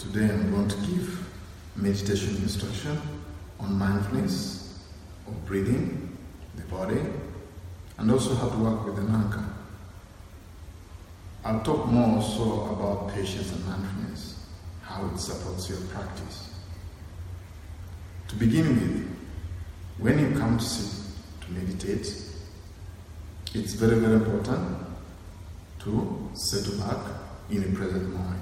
Today I'm going to give meditation instruction on mindfulness of breathing, the body, and also how to work with the anchor. I'll talk more also about patience and mindfulness, how it supports your practice. To begin with, when you come to sit to meditate, it's very, very important to settle back in the present moment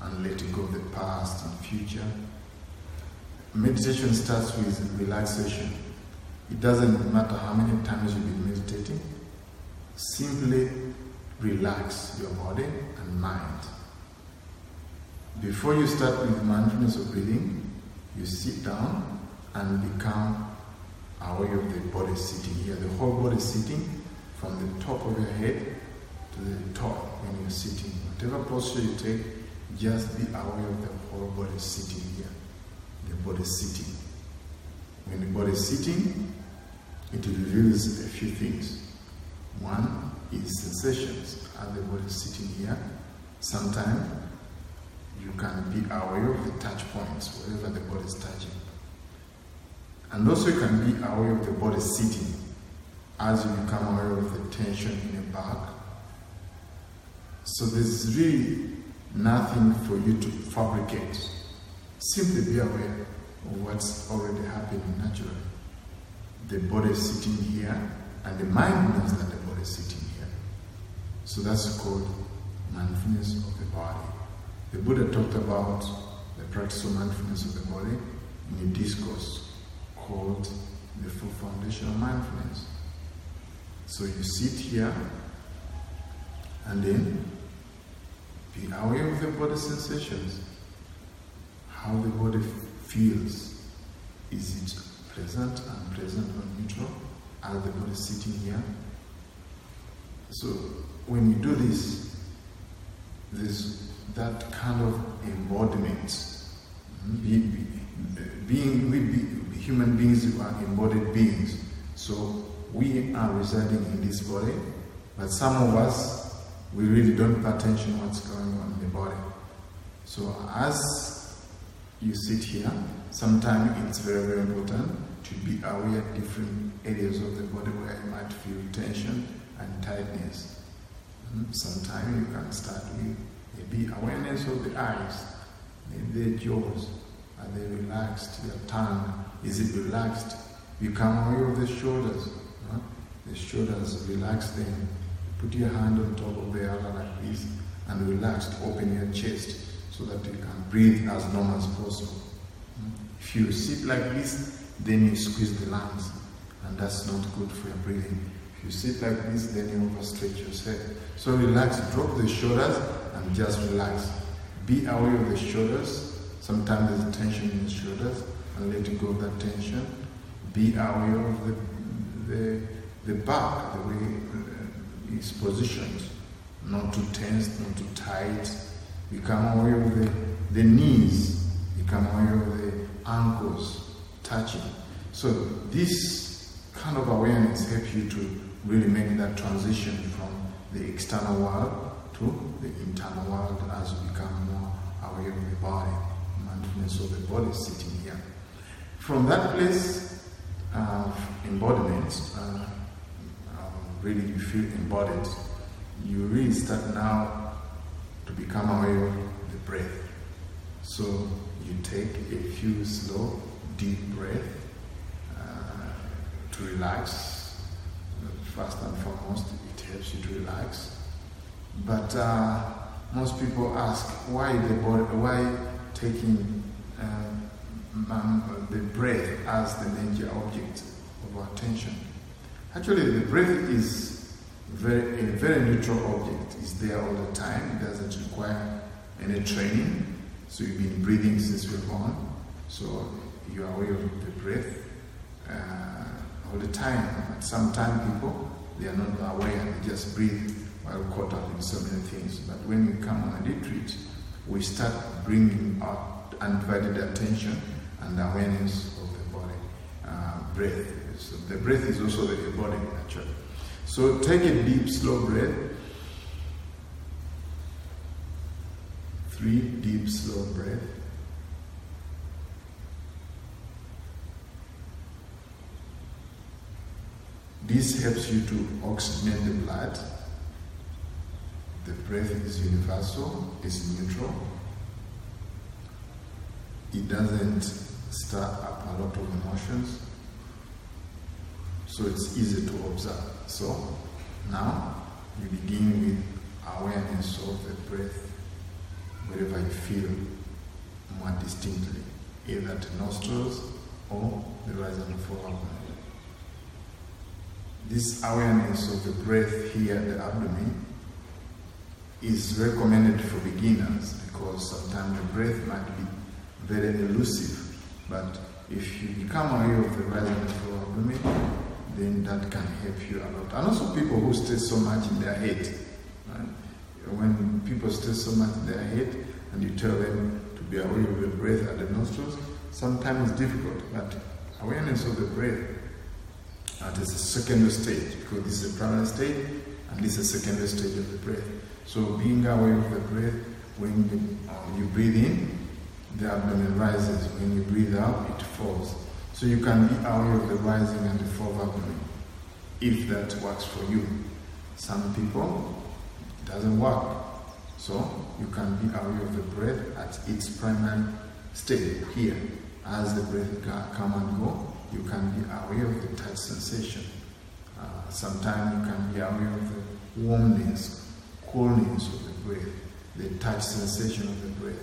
and let go of the past and future. Meditation starts with relaxation. It doesn't matter how many times you've been meditating, simply relax your body and mind. Before you start with mindfulness of breathing, you sit down and become aware of the body sitting here. The whole body sitting from the top of your head to the top when you're sitting. Whatever posture you take, just be aware of the whole body sitting here. The body sitting. When the body is sitting, it reveals a few things. One is sensations. As the body is sitting here, sometimes you can be aware of the touch points, wherever the body is touching. And also you can be aware of the body sitting as you become aware of the tension in your back. So this is really nothing for you to fabricate. Simply be aware of what's already happening naturally. The body is sitting here, and the mind knows that the body is sitting here. So that's called mindfulness of the body. The Buddha talked about the practice of mindfulness of the body in a discourse called the four foundation of mindfulness. So you sit here and then be aware of the body sensations, how the body feels. Is it pleasant, unpleasant, or neutral? As the body sitting here? So when you do this, there's that kind of embodiment. Hmm, be, be, being, we be, human beings are embodied beings. So we are residing in this body, but some of us we really don't pay attention what's going on in the body. So as you sit here, sometimes it's very, very important to be aware of different areas of the body where you might feel tension and tightness. Hmm? Sometimes you can start with maybe awareness of the eyes, maybe the jaws. Are they relaxed? Your tongue, is it relaxed? Become aware of the shoulders. Huh? The shoulders, relax them Put your hand on top of the other like this and relax, open your chest so that you can breathe as long as possible. If you sit like this, then you squeeze the lungs, and that's not good for your breathing. If you sit like this, then you overstretch yourself. So relax, drop the shoulders and just relax. Be aware of the shoulders. Sometimes there's tension in the shoulders, and let go of that tension. Be aware of the, the, the back, the way is positioned, not too tense, not too tight. Become aware of the, the knees, become aware of the ankles touching. So this kind of awareness helps you to really make that transition from the external world to the internal world as you become more aware of the body, mindfulness of the body sitting here. From that place of embodiment, uh, really you feel embodied, you really start now to become aware of the breath. So you take a few slow, deep breaths uh, to relax. First and foremost, it helps you to relax. But uh, most people ask why the body, why taking uh, the breath as the major object of attention. Actually, the breath is very, a very neutral object. It's there all the time. It doesn't require any training. So you've been breathing since you're born. So you are aware of the breath uh, all the time. Sometimes people, they are not aware. They just breathe while caught up in so many things. But when we come on a retreat, we start bringing our undivided attention and awareness of the body, uh, breath. So the breath is also the body actually. So take a deep, slow breath. three deep, slow breath. This helps you to oxygenate the blood. The breath is universal, it's neutral. It doesn't stir up a lot of emotions. So it's easy to observe. So now you begin with awareness of the breath wherever you feel more distinctly, either the nostrils or the rise and fall. This awareness of the breath here at the abdomen is recommended for beginners because sometimes the breath might be very elusive. But if you become aware of the rise and fall abdomen, then that can help you a lot. And also people who stay so much in their head. Right? When people stay so much in their head and you tell them to be aware of the breath at the nostrils, sometimes it's difficult. But awareness of the breath that is the secondary stage, because this is a primary stage and this is a secondary stage of the breath. So being aware of the breath, when uh, you breathe in, the abdomen rises. When you breathe out, it falls. So you can be aware of the rising and the fall abdomen, if that works for you. Some people, it doesn't work. So you can be aware of the breath at its primary state here. As the breath come and go, you can be aware of the touch sensation. Uh, sometimes you can be aware of the warmness, coolness of the breath, the touch sensation of the breath.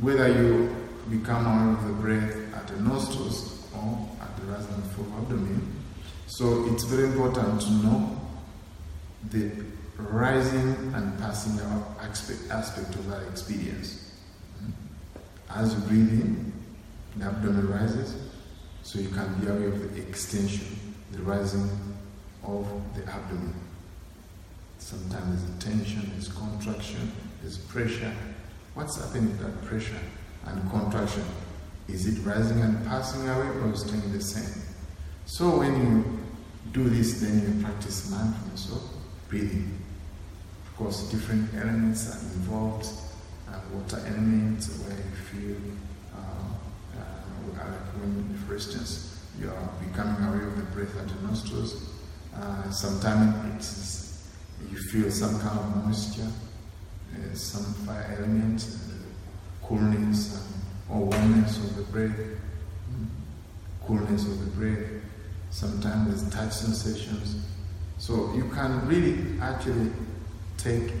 Whether you become aware of the breath at the nostrils or at the rise and fall abdomen. So it's very important to know the rising and passing out aspect, aspect of that experience. Hmm? As you breathe in, the abdomen rises, so you can be aware of the extension, the rising of the abdomen. Sometimes there's tension, there's contraction, there's pressure. What's happening with that pressure and contraction? Is it rising and passing away or staying the same? So when you do this, then you practice mindfulness of breathing. Of course, different elements are involved. Uh, water elements where you feel, uh, uh, like when, for instance, you are becoming aware of the breath at the nostrils. Uh, sometimes you feel some kind of moisture, uh, some fire element, coolness, or warmness of the breath, coolness of the breath, sometimes there's touch sensations. So you can really actually take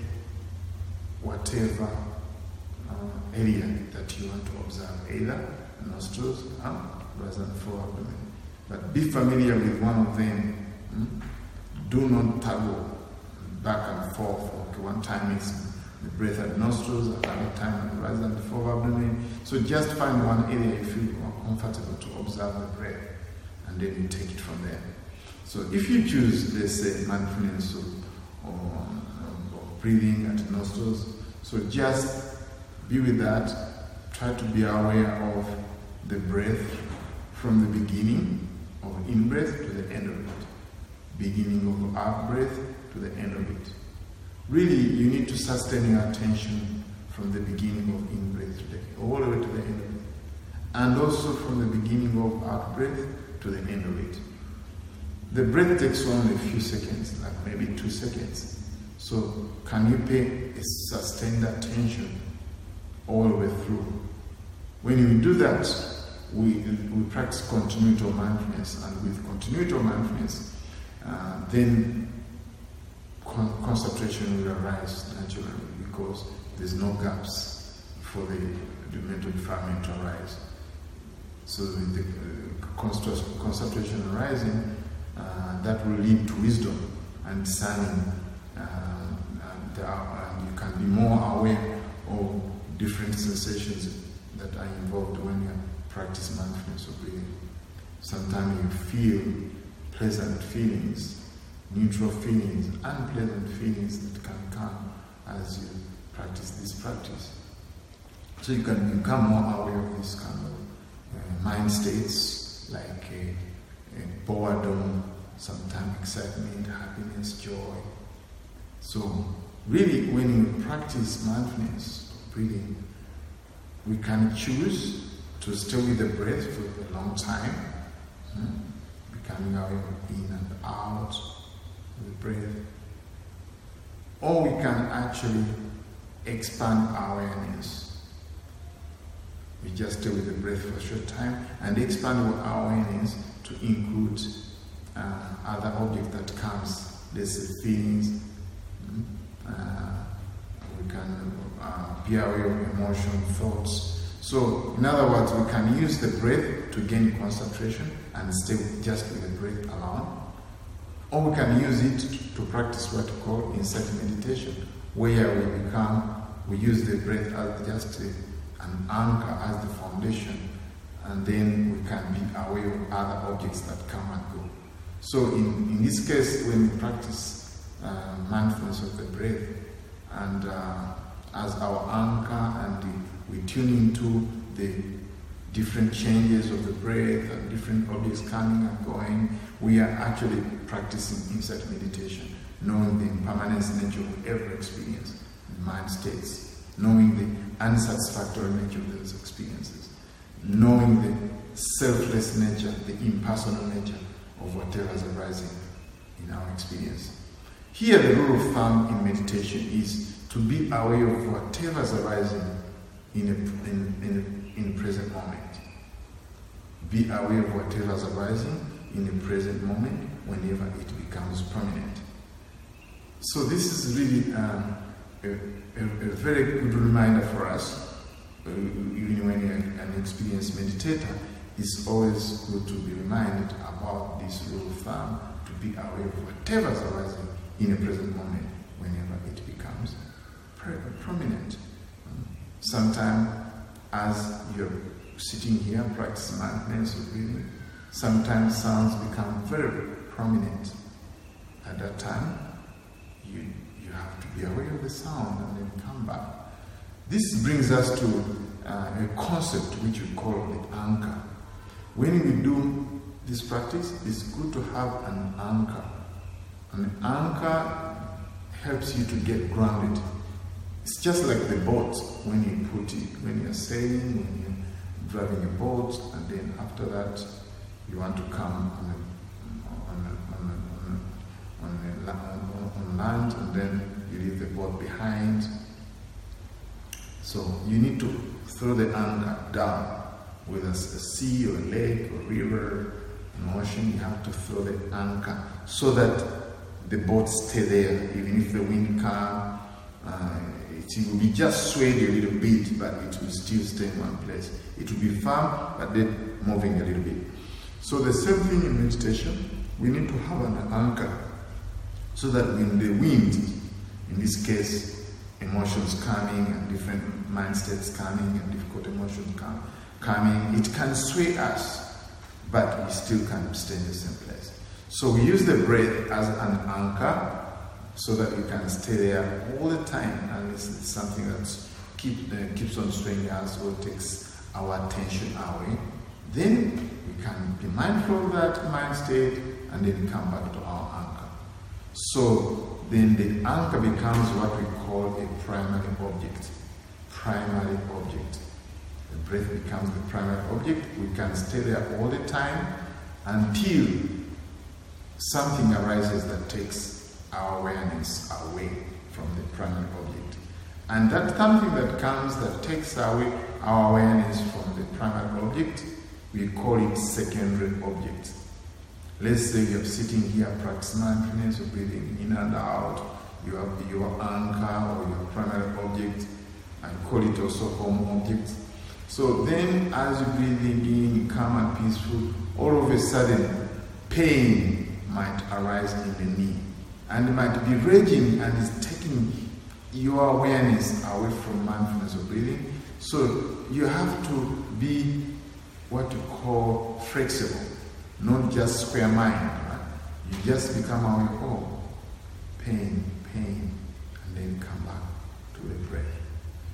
whatever uh, area that you want to observe, either nostrils, arm, rather than abdomen. But be familiar with one of them. Hmm? Do not toggle back and forth. Okay, one time the breath at nostrils, at another time rather than the abdomen. So just find one area you feel more comfortable to observe the breath, and then you take it from there. So if you choose, let's say, mindfulness or, or, or breathing at nostrils, so just be with that. Try to be aware of the breath from the beginning of in breath to the end of it, beginning of out breath to the end of it. Really, you need to sustain your attention from the beginning of in breath to the, all the way to the end of it. And also from the beginning of out breath to the end of it. The breath takes only a few seconds, like maybe two seconds. So, can you pay a sustained attention all the way through? When you do that, we, we practice continuity of mindfulness, and with continuity of mindfulness, uh, then con- concentration will arise naturally because there's no gaps for the, mental defilement to arise. So the uh, concentration arising, uh, that will lead to wisdom and discerning, uh, and, and, you can be more aware of different sensations that are involved when you practice mindfulness or breathing. Sometimes you feel pleasant feelings neutral feelings, unpleasant feelings that can come as you practice this practice. So you can become more aware of this kind of uh, mind states like uh, uh, boredom, sometimes excitement, happiness, joy. So really, when you practice mindfulness breathing, we can choose to stay with the breath for a long time, hmm? becoming aware of in and out the breath. Or we can actually expand our awareness. We just stay with the breath for a short time and expand our awareness to include uh, other objects that comes, say feelings, hmm? uh, we can uh, be aware of emotion, thoughts. So, in other words, we can use the breath to gain concentration and stay just with the breath alone. Or we can use it to practice what we call insight meditation, where we become, we use the breath as just an anchor, as the foundation, and then we can be aware of other objects that come and go. So, in, in this case, when we practice uh, mindfulness of the breath, and uh, as our anchor, and we tune into the different changes of the breath and different objects coming and going, we are actually practicing insight meditation, knowing the impermanence nature of every experience, mind states, knowing the unsatisfactory nature of those experiences, knowing the selfless nature, the impersonal nature of whatever is arising in our experience. Here, the rule of thumb in meditation is to be aware of whatever is arising in a, in, in, a, in a present moment. Be aware of whatever is arising in the present moment whenever it becomes prominent. So, this is really um, a, a, a, very good reminder for us, uh, even when you're an experienced meditator, it's always good to be reminded about this rule of thumb to be aware of whatever is arising in a present moment whenever it becomes prominent. Sometimes, as you're sitting here practicing mindfulness or breathing, sometimes sounds become very prominent. At that time, you, you have to be aware of the sound and then come back. This brings us to uh, a concept which we call the anchor. When we do this practice, it's good to have an anchor. An anchor helps you to get grounded. It's just like the boat when you put it, when you're sailing, when you're driving a boat, and then after that you want to come on, on, on, on, on, land, and then you leave the boat behind. So you need to throw the anchor down, whether it's a sea or a lake or river, an ocean, you have to throw the anchor so that the boat stay there, even if the wind comes. Uh, it will be just swayed a little bit, but it will still stay in one place. It will be firm, but then moving a little bit. So the same thing in meditation, we need to have an anchor so that when the wind, in this case, emotions coming and different mind states coming and difficult emotions come, coming, it can sway us, but we still can stay in the same place. So we use the breath as an anchor so that we can stay there all the time and it's, it's something that keep, uh, keeps on swaying us or takes our attention away. Then we can be mindful of that mind state and then come back to our anchor. So then the anchor becomes what we call a primary object. Primary object. The breath becomes the primary object. We can stay there all the time until something arises that takes our awareness away from the primary object. And that something that comes that takes away our awareness from the primary object, we call it secondary object. Let's say you're sitting here practicing mindfulness, or breathing in and out, you have your anchor or your primary object, and call it also home object. So then, as you're breathing in, calm and peaceful, all of a sudden, pain might arise in the knee. And might be raging and it's taking your awareness away from mindfulness of breathing. So you have to be what you call flexible, not just square mind. Right? You just become aware, oh, pain, pain, and then come back to the breath.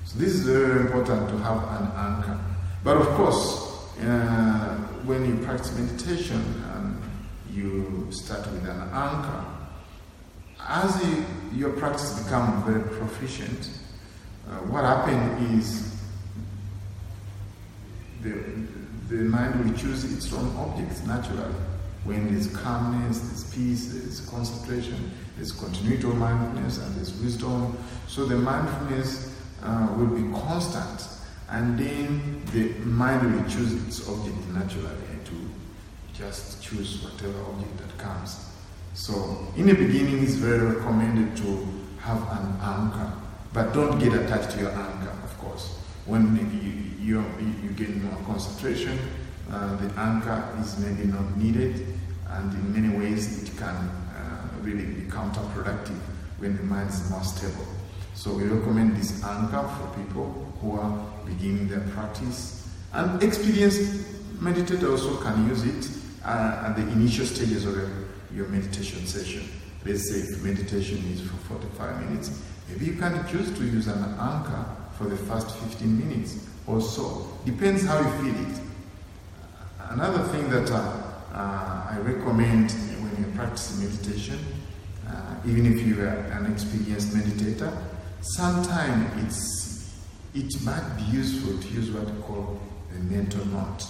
So this is very important to have an anchor. But of course, uh, when you practice meditation and you start with an anchor, as you, your practice becomes very proficient, uh, what happens is the, the mind will choose its own objects naturally. When there's calmness, there's peace, there's concentration, there's continuity of mindfulness, and there's wisdom. So the mindfulness uh, will be constant, and then the mind will choose its object naturally to just choose whatever object that comes. So in the beginning, it's very recommended to have an anchor, but don't get attached to your anchor, of course. When you, you, you get more concentration, uh, the anchor is maybe not needed, and in many ways it can uh, really be counterproductive when the mind is more stable. So we recommend this anchor for people who are beginning their practice. And experienced meditators also can use it uh, at the initial stages of your meditation session. Let's say if meditation is for 45 minutes, maybe you can choose to use an anchor for the first 15 minutes or so. Depends how you feel it. Another thing that uh, uh, I recommend when you practice meditation, uh, even if you are an experienced meditator, sometimes it's it might be useful to use what we call a mental note.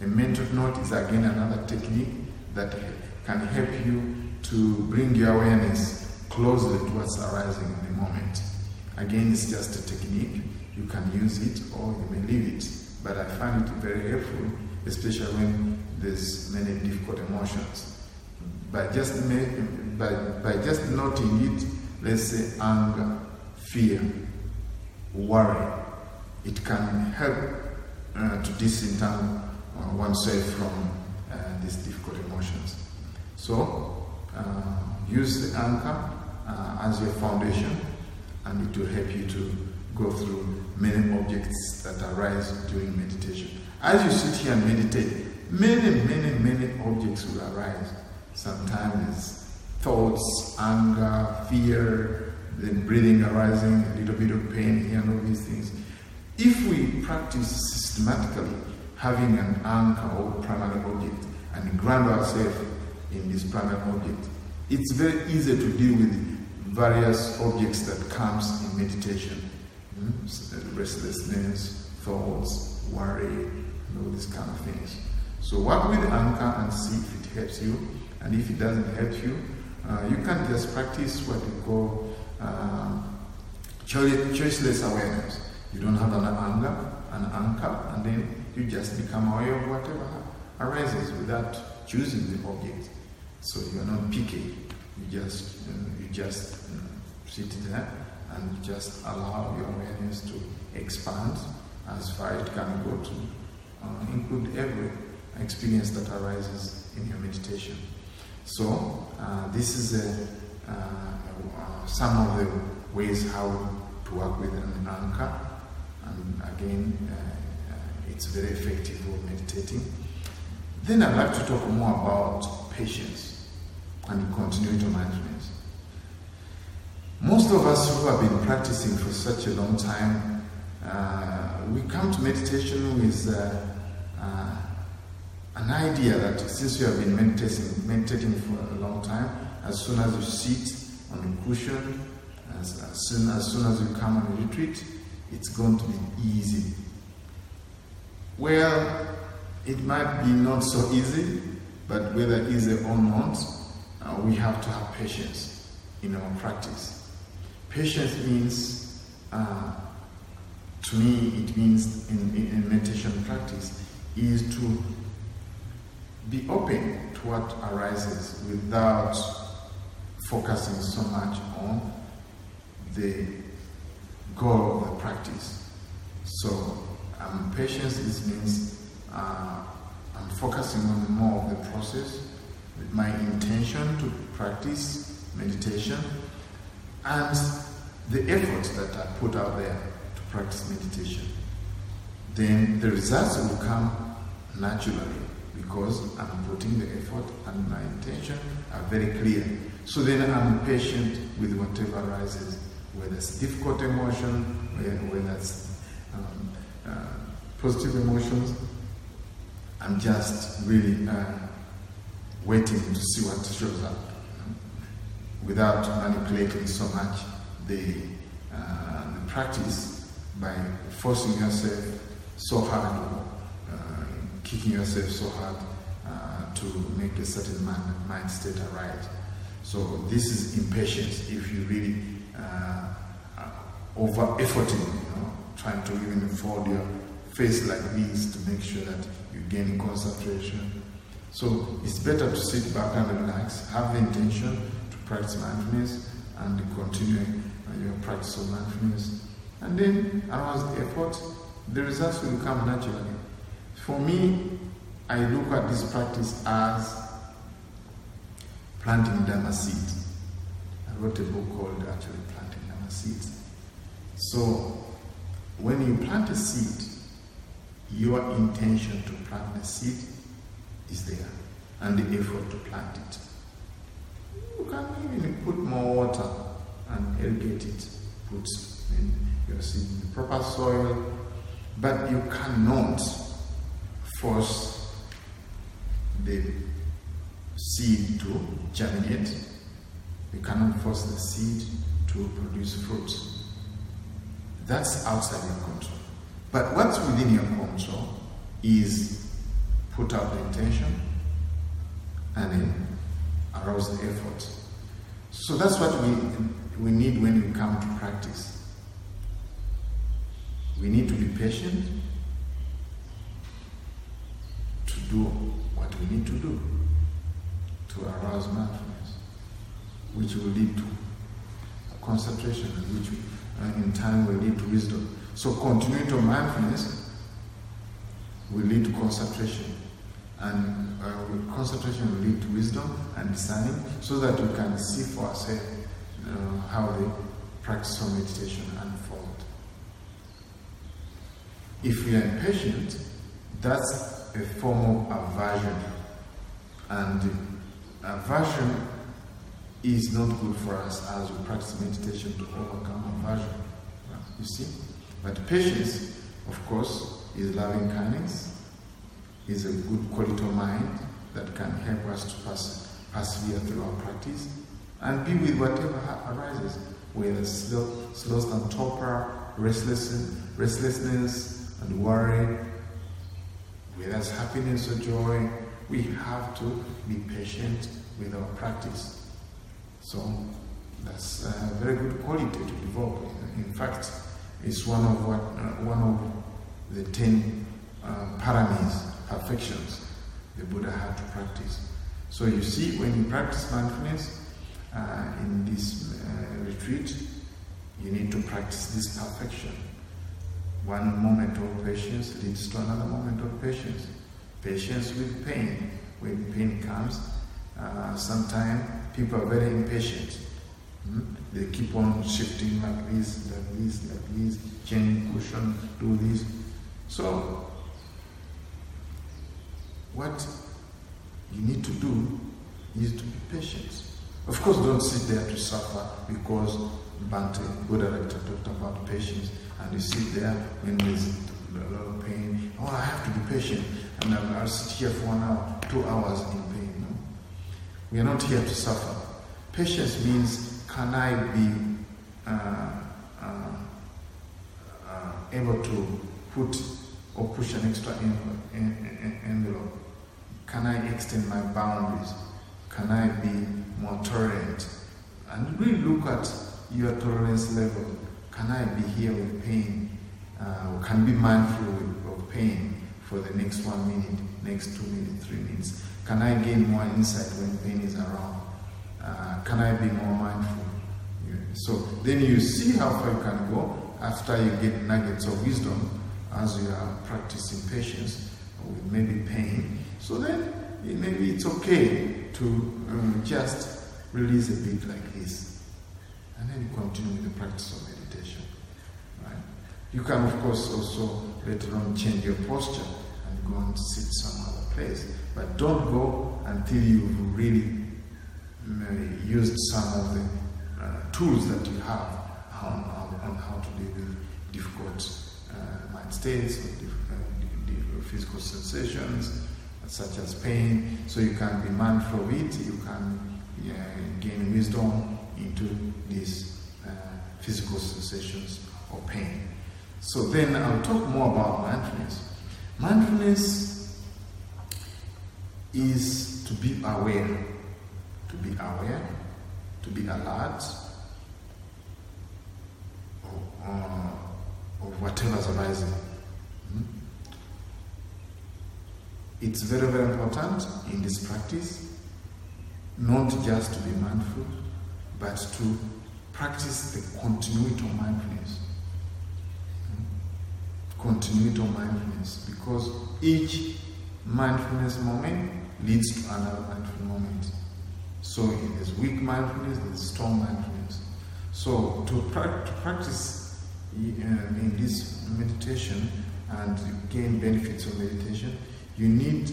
A mental note is again another technique that can help you to bring your awareness closer to what's arising in the moment. Again, it's just a technique. You can use it or you may leave it. But I find it very helpful, especially when there's many difficult emotions. By just, by, by just noting it, let's say anger, fear, worry, it can help uh, to disentangle uh, oneself from uh, these difficult emotions. So, uh, use the anchor uh, as your foundation and it will help you to go through many objects that arise during meditation. As you sit here and meditate, many, many, many objects will arise. Sometimes thoughts, anger, fear, then breathing arising, a little bit of pain here, and all these things. If we practice systematically having an anchor or primary object and ground ourselves in this primary object, it's very easy to deal with various objects that comes in meditation. Mm? Restlessness, thoughts, worry, all these kind of things. So work with anchor and see if it helps you. And if it doesn't help you, uh, you can just practice what we call uh, choiceless awareness. You don't have an anger, an anchor, and then you just become aware of whatever arises without choosing the object. So you are not picky. You just you, know, you just you know, sit there and you just allow your awareness to expand as far as it can go to uh, include every experience that arises in your meditation. So uh, this is a, uh, uh, some of the ways how to work with an anchor, and again, uh, uh, it's very effective for meditating. Then I'd like to talk more about patience and continuity mindfulness. Most of us who have been practicing for such a long time, uh, we come to meditation with uh, uh, an idea that since you have been meditating, meditating for a long time, as soon as you sit on a cushion, as, as, soon, as soon as you come on a retreat, it's going to be easy. Well, it might be not so easy, but whether easy or not, uh, we have to have patience in our practice. Patience means, uh, to me, it means in, in meditation practice, is to be open to what arises without focusing so much on the goal of the practice. So, um, patience is means uh, I'm focusing on more of the process with my intention to practice meditation and the effort that I put out there to practice meditation. Then the results will come naturally because I'm putting the effort and my intention are very clear. So then I'm patient with whatever arises, whether it's difficult emotion, whether it's um, uh, positive emotions. I'm just really uh, waiting to see what shows up. without manipulating so much the, uh, the practice by forcing yourself so hard or uh, kicking yourself so hard uh, to make a certain mind, mind state arise. So this is impatience if you really uh, over efforting, you know, trying to even fold your face like this to make sure that gain concentration. So it's better to sit back and relax, have the intention to practice mindfulness and continue uh, your practice of mindfulness. And then, around the effort, the results will come naturally. For me, I look at this practice as planting Dharma seed. I wrote a book called actually Planting Dharma Seeds. So, when you plant a seed, your intention to plant the seed is there, and the effort to plant it. You can even put more water and irrigate it, put in your seed in the proper soil, but you cannot force the seed to germinate. You cannot force the seed to produce fruit. That's outside your control. But what's within your control is put out the intention and then arouse the effort. So that's what we, we need when we come to practice. We need to be patient to do what we need to do to arouse mindfulness, which will lead to concentration, which uh, in time will lead to wisdom. So continuity of mindfulness will lead to concentration, and uh, concentration will lead to wisdom and discerning, so that we can see for ourselves uh, how the practice of meditation unfold. If we are impatient, that's a form of aversion, and aversion is not good for us as we practice meditation to overcome aversion. You see? But patience, of course, is loving kindness, is a good quality of mind that can help us to pass, persevere through our practice and be with whatever arises, whether slow, sloth and torpor, restlessness, restlessness and worry, whether it's happiness or joy, we have to be patient with our practice. So that's a very good quality to develop. In fact, it's one of what uh, one of the ten uh, paramis, perfections, the Buddha had to practice. So you see, when you practice mindfulness uh, in this uh, retreat, you need to practice this perfection. One moment of patience leads to another moment of patience. Patience with pain. When pain comes, uh, sometimes people are very impatient. Hmm? They keep on shifting like this, like this, like this, changing cushion, do this. So, what you need to do is to be patient. Of course, don't sit there to suffer because Bhante, Buddha talked about patience, and you sit there when there's a lot of pain. Oh, I have to be patient, and I'll sit here for one hour, two hours in pain. No? We are not here to suffer. Patience means, can I be uh, uh, uh, able to put or push an extra envelope? Can I extend my boundaries? Can I be more tolerant? And really look at your tolerance level. Can I be here with pain? Uh, can be mindful of pain for the next one minute, next two minutes, three minutes? Can I gain more insight when pain is around? Uh, can I be more mindful? So then you see how far you can go after you get nuggets of wisdom as you are practicing patience with maybe pain. So then maybe it's okay to um, just release a bit like this. And then you continue with the practice of meditation. Right? You can, of course, also later on change your posture and go and sit some other place. But don't go until you've really used some of the uh, tools that you have on, on, how to deal with difficult uh, mind states or uh, physical sensations such as pain. So you can be mindful of it, you can gain wisdom into these uh, physical sensations or pain. So then I'll talk more about mindfulness. Mindfulness is to be aware, to be aware, to be alert of, uh, of whatever's arising. Hmm? It's very, very important in this practice not just to be mindful, but to practice the continuity of mindfulness. Continuity of mindfulness, because each mindfulness moment leads to another mindful moment. So there's weak mindfulness, there's strong mindfulness. So to, pra- to practice uh, in this meditation and gain benefits of meditation, you need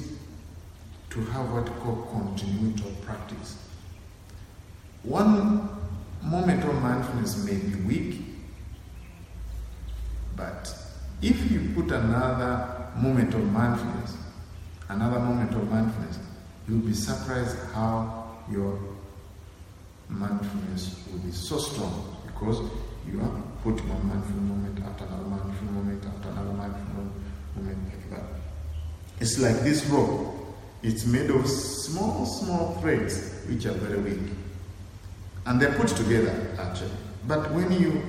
to have what we call continuity of practice. One moment of mindfulness may be weak, but if you put another moment of mindfulness, another moment of mindfulness, you'll be surprised how your mindfulness will be so strong because you are putting one mindful moment after another mindful moment after another mindful moment like that. It's like this rope. It's made of small, small threads which are very weak. And they're put together actually. But when you,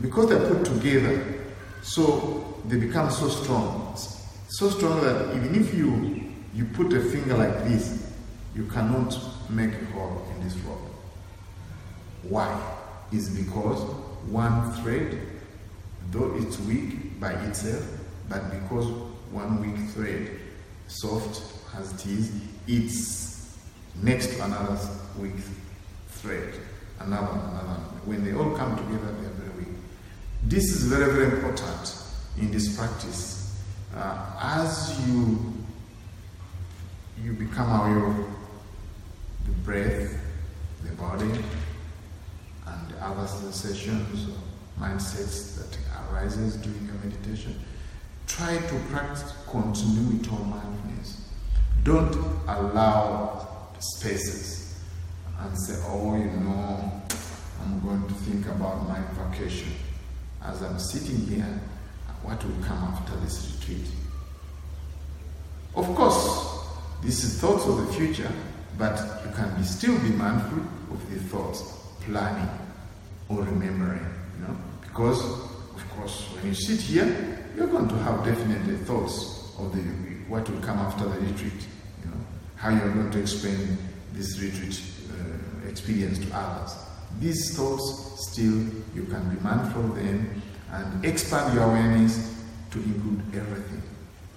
because they're put together, so they become so strong. So strong that even if you you put a finger like this, you cannot make a hole in this rope. Why? Is because one thread, though it's weak by itself, but because one weak thread, soft as it is, it's next to another weak thread, another, another. When they all come together, they are very weak. This is very, very important in this practice. Uh, as you you become aware breath, the body, and other sensations or mindsets that arises during your meditation. Try to practice continuity of mindfulness. Don't allow spaces and say, oh, you know, I'm going to think about my vacation. As I'm sitting here, what will come after this retreat? Of course, these thoughts of the future, but you can be, still be mindful of the thoughts, planning or remembering, you know, because of course when you sit here, you're going to have definitely thoughts of the what will come after the retreat, you know, how you're going to explain this retreat uh, experience to others. These thoughts still you can be mindful of them and expand your awareness to include everything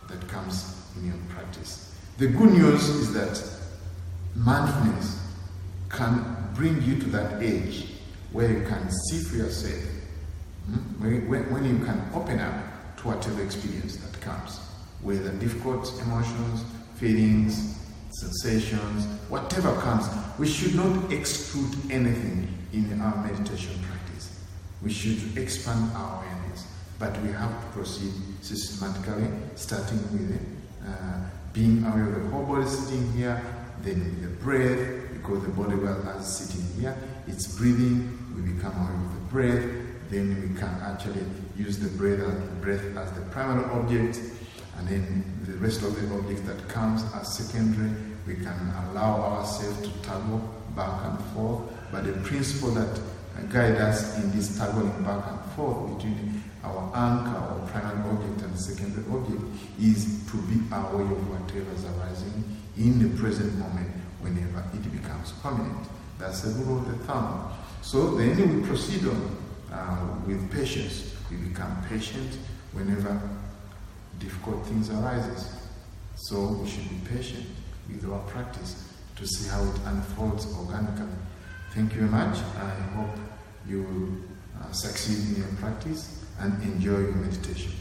that comes in your practice. The good news is that mindfulness can bring you to that age where you can see for yourself, hmm? when, when you can open up to whatever experience that comes, whether difficult emotions, feelings, sensations, whatever comes, we should not exclude anything in our meditation practice. We should expand our awareness, but we have to proceed systematically, starting with uh, being aware of the whole body sitting here, then the breath, because the body well as sitting here, it's breathing, we become aware of the breath, then we can actually use the breath and breath as the primary object, and then the rest of the objects that comes as secondary, we can allow ourselves to toggle back and forth. But the principle that guide us in this toggling back and forth between our anchor or primary object and secondary object is to be aware of whatever is arising in the present moment whenever it becomes permanent. That's the rule of the thumb. So then we proceed on uh, with patience. We become patient whenever difficult things arises. So we should be patient with our practice to see how it unfolds organically. Thank you very much. I hope you will uh, succeed in your practice and enjoy your meditation.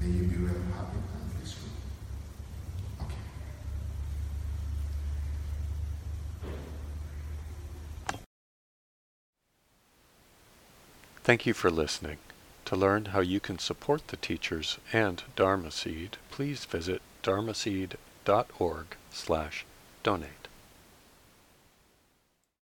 May you be well, happy, and peaceful. Okay. Thank you for listening. To learn how you can support the teachers and Dharma Seed, please visit dharmaseed.org slash donate.